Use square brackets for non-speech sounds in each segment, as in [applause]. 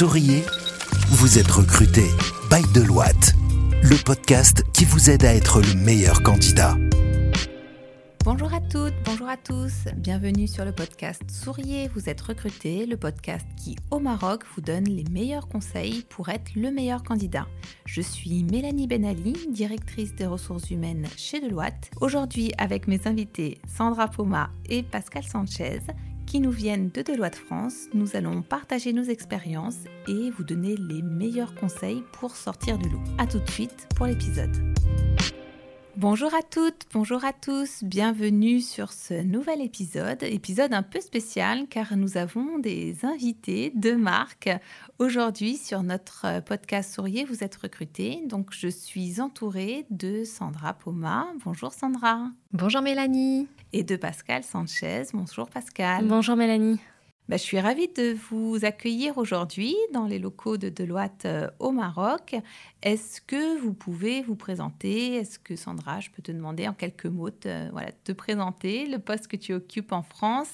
Souriez, vous êtes recruté by Deloitte, le podcast qui vous aide à être le meilleur candidat. Bonjour à toutes, bonjour à tous, bienvenue sur le podcast Souriez, vous êtes recruté, le podcast qui au Maroc vous donne les meilleurs conseils pour être le meilleur candidat. Je suis Mélanie Benali, directrice des ressources humaines chez Deloitte. Aujourd'hui avec mes invités Sandra Poma et Pascal Sanchez, qui nous viennent de Deloitte France, nous allons partager nos expériences et vous donner les meilleurs conseils pour sortir du lot. A tout de suite pour l'épisode. Bonjour à toutes, bonjour à tous, bienvenue sur ce nouvel épisode, épisode un peu spécial car nous avons des invités de marque aujourd'hui sur notre podcast Souriez, vous êtes recrutés. Donc je suis entourée de Sandra Poma. Bonjour Sandra. Bonjour Mélanie. Et de Pascal Sanchez. Bonjour Pascal. Bonjour Mélanie. Bah, je suis ravie de vous accueillir aujourd'hui dans les locaux de Deloitte euh, au Maroc. Est-ce que vous pouvez vous présenter? Est-ce que Sandra, je peux te demander en quelques mots de, voilà, te présenter le poste que tu occupes en France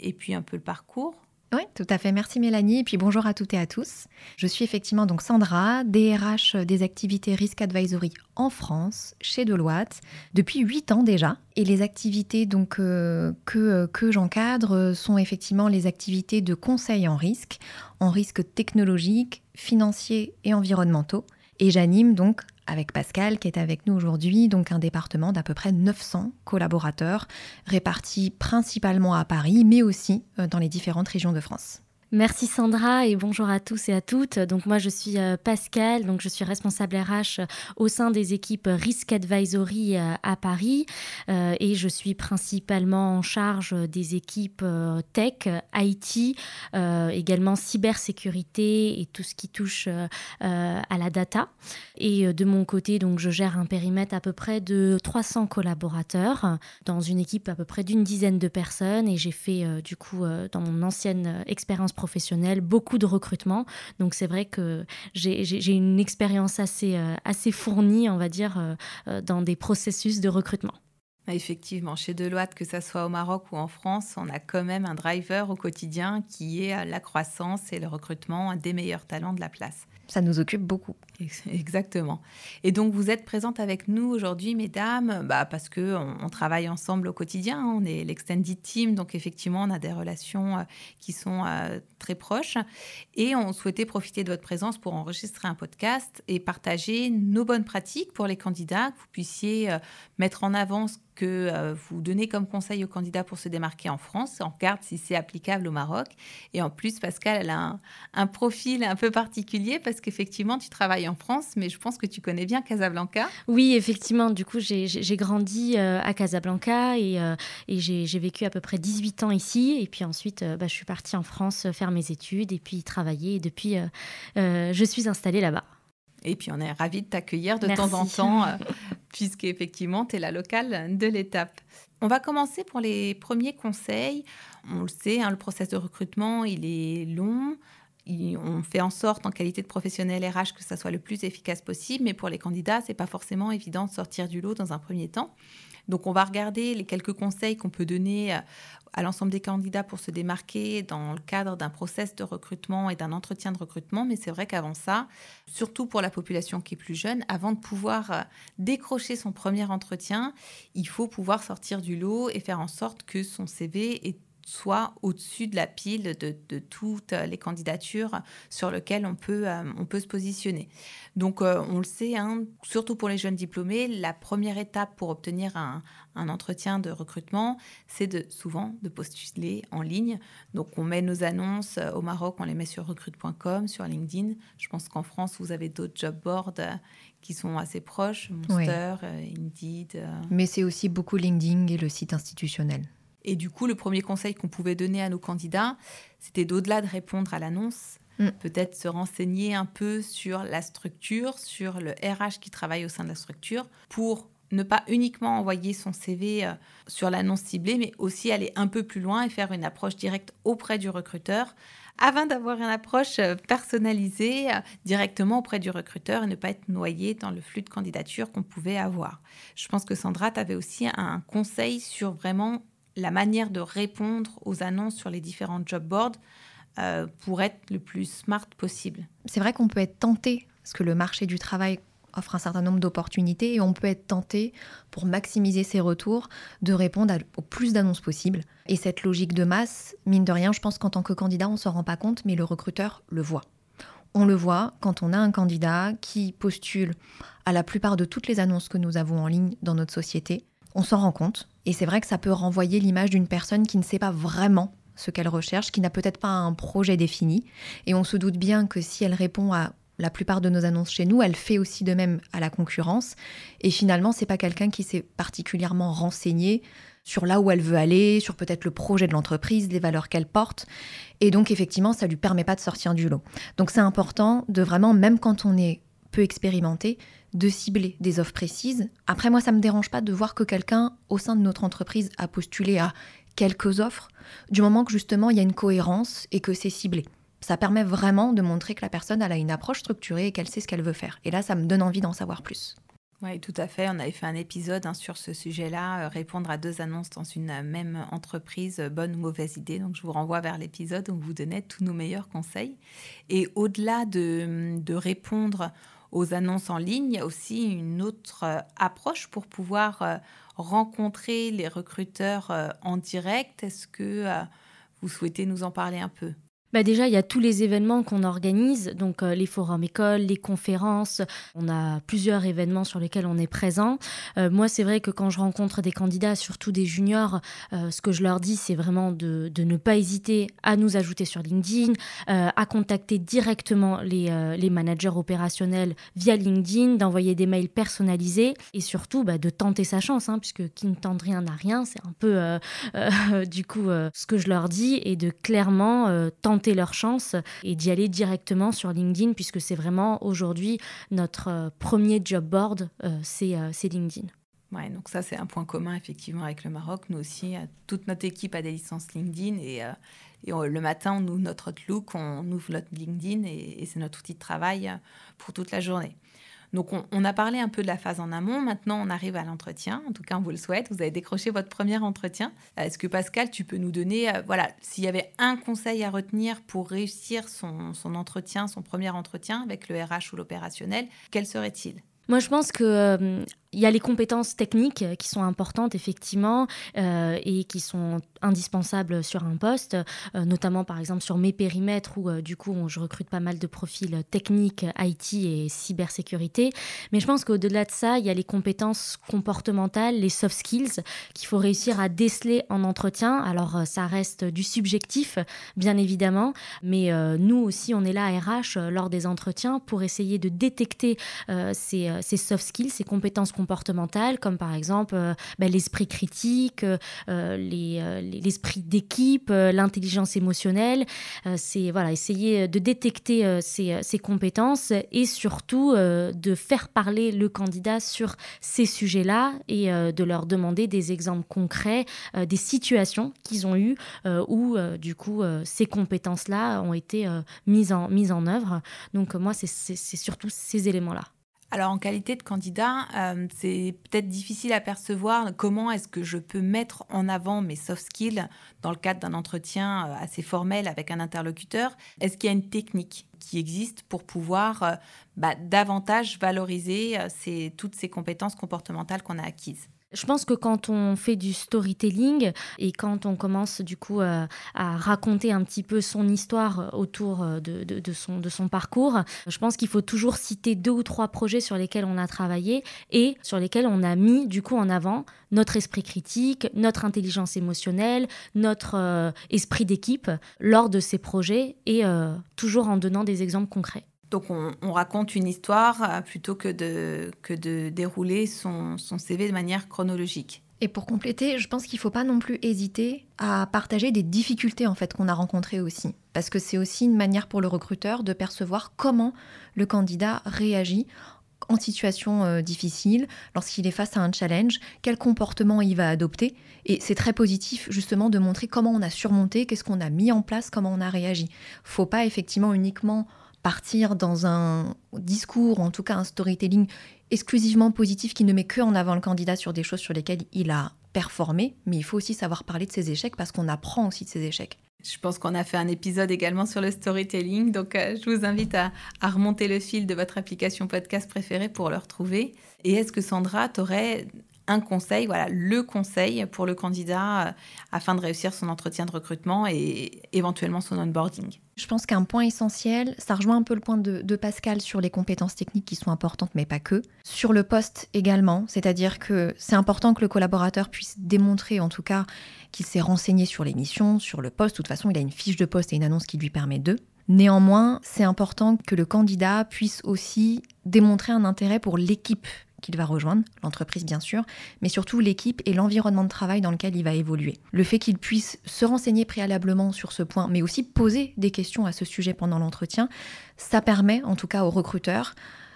et puis un peu le parcours? Oui, tout à fait. Merci Mélanie. Et puis bonjour à toutes et à tous. Je suis effectivement donc Sandra, DRH des activités Risk Advisory en France, chez Deloitte, depuis 8 ans déjà. Et les activités donc euh, que, que j'encadre sont effectivement les activités de conseil en risque, en risque technologique, financier et environnementaux. Et j'anime donc avec Pascal qui est avec nous aujourd'hui, donc un département d'à peu près 900 collaborateurs répartis principalement à Paris, mais aussi euh, dans les différentes régions de France. Merci Sandra et bonjour à tous et à toutes. Donc moi je suis euh, Pascal, donc je suis responsable RH euh, au sein des équipes Risk Advisory euh, à Paris et je suis principalement en charge des équipes tech, IT, également cybersécurité et tout ce qui touche à la data. Et de mon côté donc je gère un périmètre à peu près de 300 collaborateurs dans une équipe à peu près d'une dizaine de personnes et j'ai fait du coup dans mon ancienne expérience professionnel, beaucoup de recrutement. Donc c'est vrai que j'ai une expérience assez, euh, assez fournie, on va dire, euh, euh, dans des processus de recrutement. Effectivement, chez Deloitte, que ce soit au Maroc ou en France, on a quand même un driver au quotidien qui est la croissance et le recrutement des meilleurs talents de la place ça nous occupe beaucoup. Exactement. Et donc vous êtes présente avec nous aujourd'hui, mesdames, bah, parce que on, travaille ensemble au quotidien. On est l'extended team, donc effectivement on a des relations euh, qui sont euh, très proches. Et on souhaitait profiter de votre présence pour enregistrer un podcast et partager nos bonnes pratiques pour les candidats, que vous puissiez euh, mettre en avant ce que vous donnez comme conseil aux candidats pour se démarquer en France. On regarde si c'est applicable au Maroc. Et en plus, Pascal, elle a un, profil un peu particulier parce qu'effectivement, tu travailles en France, mais je pense que tu connais bien Casablanca. Oui, effectivement. Du coup, j'ai grandi euh, à Casablanca et, euh, j'ai vécu à peu près 18 ans ici. Et puis ensuite, euh, bah, je suis partie en France faire mes études et puis travailler. Et depuis, je suis installée là-bas. Et puis on est ravis de t'accueillir de temps en temps, [laughs] puisqu'effectivement, tu es la locale de l'étape. On va commencer pour les premiers conseils. On le sait, hein, le process de recrutement, il est long on fait en sorte, en qualité de professionnel RH, que ça soit le plus efficace possible. Mais pour les candidats, c'est pas forcément évident de sortir du lot dans un premier temps. Donc, on va regarder les quelques conseils qu'on peut donner euh, à l'ensemble des candidats pour se démarquer dans le cadre d'un process de recrutement et d'un entretien de recrutement. Mais c'est vrai qu'avant ça, surtout pour la population qui est plus jeune, avant de pouvoir euh, décrocher son premier entretien, il faut pouvoir sortir du lot et faire en sorte que son CV est soit au-dessus de la pile de, toutes les candidatures sur lesquelles on peut, euh, on peut se positionner. Donc, euh, on le sait, hein, surtout pour les jeunes diplômés, la première étape pour obtenir un, entretien de recrutement, c'est de, souvent de postuler en ligne. Donc, on met nos annonces euh, au Maroc, on les met sur recrute.com, sur LinkedIn. Je pense qu'en France, vous avez d'autres job boards qui sont assez proches, Monster, Indeed. Mais c'est aussi beaucoup LinkedIn et le site institutionnel. Et du coup, le premier conseil qu'on pouvait donner à nos candidats, c'était d'au-delà de répondre à l'annonce, mm. peut-être se renseigner un peu sur la structure, sur le RH qui travaille au sein de la structure, pour ne pas uniquement envoyer son CV euh, sur l'annonce ciblée, mais aussi aller un peu plus loin et faire une approche directe auprès du recruteur, afin d'avoir une approche euh, personnalisée euh, directement auprès du recruteur et ne pas être noyé dans le flux de candidatures qu'on pouvait avoir. Je pense que Sandra, tu avais aussi un conseil sur vraiment la manière de répondre aux annonces sur les différents job boards euh, pour être le plus smart possible. C'est vrai qu'on peut être tenté, parce que le marché du travail offre un certain nombre d'opportunités et on peut être tenté, pour maximiser ses retours, de répondre au plus d'annonces possibles. Et cette logique de masse, mine de rien, je pense qu'en tant que candidat, on ne s'en rend pas compte, mais le recruteur le voit. On le voit quand on a un candidat qui postule à la plupart de toutes les annonces que nous avons en ligne dans notre société. On s'en rend compte. Et c'est vrai que ça peut renvoyer l'image d'une personne qui ne sait pas vraiment ce qu'elle recherche, qui n'a peut-être pas un projet défini. Et on se doute bien que si elle répond à la plupart de nos annonces chez nous, elle fait aussi de même à la concurrence. Et finalement, c'est pas quelqu'un qui s'est particulièrement renseigné sur là où elle veut aller, sur peut-être le projet de l'entreprise, les valeurs qu'elle porte. Et donc, effectivement, ça lui permet pas de sortir du lot. Donc, c'est important de vraiment, même quand on est peu expérimenté, de cibler des offres précises. Après, moi, ça me dérange pas de voir que quelqu'un au sein de notre entreprise a postulé à quelques offres, du moment que justement il y a une cohérence et que c'est ciblé. Ça permet vraiment de montrer que la personne a une approche structurée et qu'elle sait ce qu'elle veut faire. Et là, ça me donne envie d'en savoir plus. Oui, tout à fait. On avait fait un épisode hein, sur ce sujet-là, euh, répondre à deux annonces dans une euh, même entreprise, euh, bonne ou mauvaise idée. Donc, je vous renvoie vers l'épisode où vous donnait tous nos meilleurs conseils. Et au-delà de, de, répondre aux annonces en ligne, il y a aussi une autre approche pour pouvoir rencontrer les recruteurs en direct. Est-ce que vous souhaitez nous en parler un peu? Bah déjà, il y a tous les événements qu'on organise, donc euh, les forums écoles, les conférences. On a plusieurs événements sur lesquels on est présent. Euh, moi, c'est vrai que quand je rencontre des candidats, surtout des juniors, euh, ce que je leur dis, c'est vraiment de, de, ne pas hésiter à nous ajouter sur LinkedIn, à contacter directement les, les, managers opérationnels via LinkedIn, d'envoyer des mails personnalisés et surtout bah, de tenter sa chance, hein, puisque qui ne tente rien n'a rien. C'est un peu [laughs] du coup ce que je leur dis et de clairement tenter leur chance et d'y aller directement sur LinkedIn, puisque c'est vraiment aujourd'hui notre euh, premier job board, euh, euh, c'est LinkedIn. Ouais, donc ça, c'est un point commun effectivement avec le Maroc. Nous aussi, toute notre équipe a des licences LinkedIn et, et le matin, on ouvre notre Outlook, on ouvre notre LinkedIn et c'est notre outil de travail pour toute la journée. Donc on, a parlé un peu de la phase en amont, maintenant on arrive à l'entretien, en tout cas on vous le souhaite, vous avez décroché votre premier entretien. Euh, est-ce que Pascal, tu peux nous donner, euh, voilà, s'il y avait un conseil à retenir pour réussir son, entretien, son premier entretien avec le RH ou l'opérationnel, quel serait-il? Moi, je pense que euh, il y a les compétences techniques qui sont importantes, effectivement, euh, et qui sont indispensables sur un poste, euh, notamment par exemple sur mes périmètres où du coup je recrute pas mal de profils techniques, IT et cybersécurité. Mais je pense qu'au-delà de ça, il y a les compétences comportementales, les soft skills qu'il faut réussir à déceler en entretien. Alors ça reste du subjectif, bien évidemment, mais nous aussi on est là à RH lors des entretiens pour essayer de détecter ces, ces soft skills, ces compétences comportementales, comme par exemple euh, bah, l'esprit critique, euh, euh, l'esprit d'équipe, l'intelligence émotionnelle. c'est voilà, essayer de détecter ces, ces, compétences et surtout de faire parler le candidat sur ces sujets-là et de leur demander des exemples concrets, des situations qu'ils ont eues où du coup ces compétences-là ont été mises en, mises en œuvre. Donc moi, c'est surtout ces éléments-là. Alors en qualité de candidat, euh, c'est peut-être difficile à percevoir comment est-ce que je peux mettre en avant mes soft skills dans le cadre d'un entretien euh, assez formel avec un interlocuteur. Est-ce qu'il y a une technique qui existe pour pouvoir euh, bah, davantage valoriser toutes ces compétences comportementales qu'on a acquises? Je pense que quand on fait du storytelling et quand on commence du coup euh, à raconter un petit peu son histoire autour euh, de, son, parcours, je pense qu'il faut toujours citer deux ou trois projets sur lesquels on a travaillé et sur lesquels on a mis du coup en avant notre esprit critique, notre intelligence émotionnelle, notre euh, esprit d'équipe lors de ces projets et toujours en donnant des exemples concrets. Donc on, raconte une histoire euh, plutôt que de, que de dérouler son, son CV de manière chronologique. Et pour compléter, je pense qu'il ne faut pas non plus hésiter à partager des difficultés en fait qu'on a rencontrées aussi, parce que c'est aussi une manière pour le recruteur de percevoir comment le candidat réagit en situation euh, difficile, lorsqu'il est face à un challenge, quel comportement il va adopter. Et c'est très positif justement de montrer comment on a surmonté, qu'est-ce qu'on a mis en place, comment on a réagi. Faut pas effectivement uniquement partir dans un discours, en tout cas un storytelling exclusivement positif qui ne met que en avant le candidat sur des choses sur lesquelles il a performé, mais il faut aussi savoir parler de ses échecs parce qu'on apprend aussi de ses échecs. Je pense qu'on a fait un épisode également sur le storytelling, donc euh, je vous invite à, à, remonter le fil de votre application podcast préférée pour le retrouver. Et est-ce que Sandra, t'aurais un conseil, voilà, le conseil pour le candidat euh, afin de réussir son entretien de recrutement et éventuellement son onboarding. Je pense qu'un point essentiel, ça rejoint un peu le point de, Pascal sur les compétences techniques qui sont importantes, mais pas que. Sur le poste également, c'est-à-dire que c'est important que le collaborateur puisse démontrer, en tout cas, qu'il s'est renseigné sur les missions, sur le poste. De toute façon, il a une fiche de poste et une annonce qui lui permet de. Néanmoins, c'est important que le candidat puisse aussi démontrer un intérêt pour l'équipe qu'il va rejoindre, l'entreprise bien sûr, mais surtout l'équipe et l'environnement de travail dans lequel il va évoluer. Le fait qu'il puisse se renseigner préalablement sur ce point, mais aussi poser des questions à ce sujet pendant l'entretien, ça permet en tout cas aux recruteurs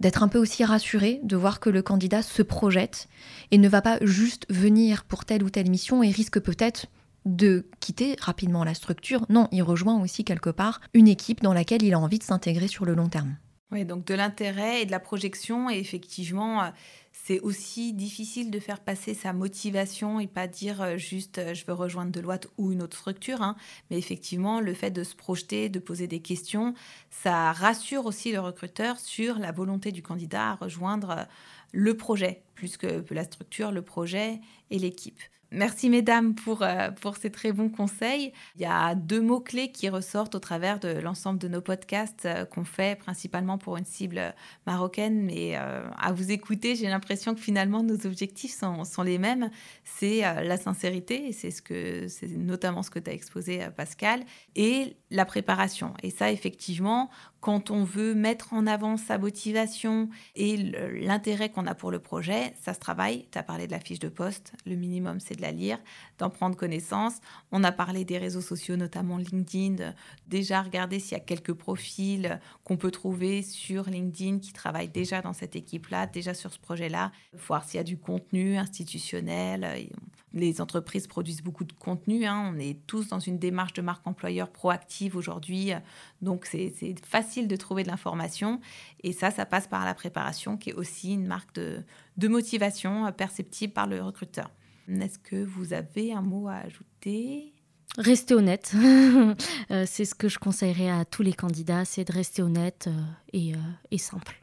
d'être un peu aussi rassuré, de voir que le candidat se projette et ne va pas juste venir pour telle ou telle mission et risque peut-être de quitter rapidement la structure. Non, il rejoint aussi quelque part une équipe dans laquelle il a envie de s'intégrer sur le long terme. Oui, donc de l'intérêt et de la projection. Et effectivement, euh, c'est aussi difficile de faire passer sa motivation et pas dire euh, juste euh, je veux rejoindre Deloitte ou une autre structure. Hein. Mais effectivement, le fait de se projeter, de poser des questions, ça rassure aussi le recruteur sur la volonté du candidat à rejoindre le projet, plus que la structure, le projet et l'équipe. Merci mesdames pour, euh, pour ces très bons conseils. Il y a deux mots-clés qui ressortent au travers de l'ensemble de nos podcasts euh, qu'on fait principalement pour une cible marocaine, mais euh, à vous écouter, j'ai l'impression que finalement nos objectifs sont, sont les mêmes. C'est la sincérité, et c'est ce que c'est notamment ce que tu as exposé Pascal, et la préparation. Et ça, effectivement, quand on veut mettre en avant sa motivation et l'intérêt qu'on a pour le projet, ça se travaille. Tu as parlé de la fiche de poste, le minimum c'est de la lire, d'en prendre connaissance. On a parlé des réseaux sociaux, notamment LinkedIn, déjà regarder s'il y a quelques profils qu'on peut trouver sur LinkedIn qui travaillent déjà dans cette équipe-là, déjà sur ce projet-là, voir s'il y a du contenu institutionnel. Les entreprises produisent beaucoup de contenu, hein. on est tous dans une démarche de marque employeur proactive aujourd'hui, donc c'est facile de trouver de l'information. Et ça, ça passe par la préparation, qui est aussi une marque de, de motivation perceptible par le recruteur. Est-ce que vous avez un mot à ajouter? Rester honnête. [laughs] Euh, c'est ce que je conseillerais à tous les candidats, c'est de rester honnête euh, et, euh, et simple.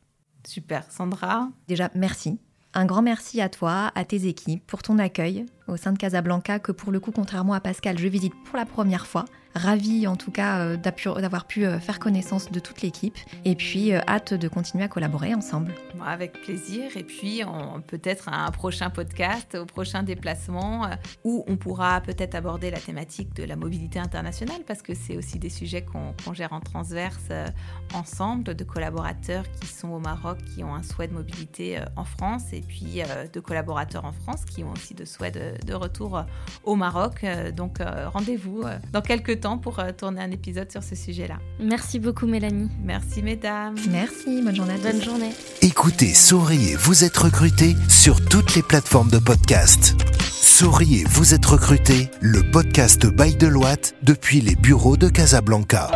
Super. Sandra? Déjà, merci. Un grand merci à toi, à tes équipes, pour ton accueil au sein de Casablanca, que pour le coup, contrairement à Pascal, je visite pour la première fois. Ravi en tout cas euh, d'avoir pu euh, faire connaissance de toute l'équipe et puis euh, hâte de continuer à collaborer ensemble. Avec plaisir et puis peut-être un prochain podcast, au prochain déplacement où on pourra peut-être aborder la thématique de la mobilité internationale parce que c'est aussi des sujets qu'on gère en transverse ensemble, de collaborateurs qui sont au Maroc, qui ont un souhait de mobilité en France et puis de collaborateurs en France qui ont aussi de souhait de, de retour au Maroc. Donc rendez-vous dans quelques temps pour euh, tourner un épisode sur ce sujet-là. Merci beaucoup Mélanie. Merci mesdames. Merci, bonne journée. Bonne journée. Écoutez, souriez, vous êtes recruté sur toutes les plateformes de podcast. Souriez, vous êtes recruté, le podcast Bail de Loite depuis les bureaux de Casablanca.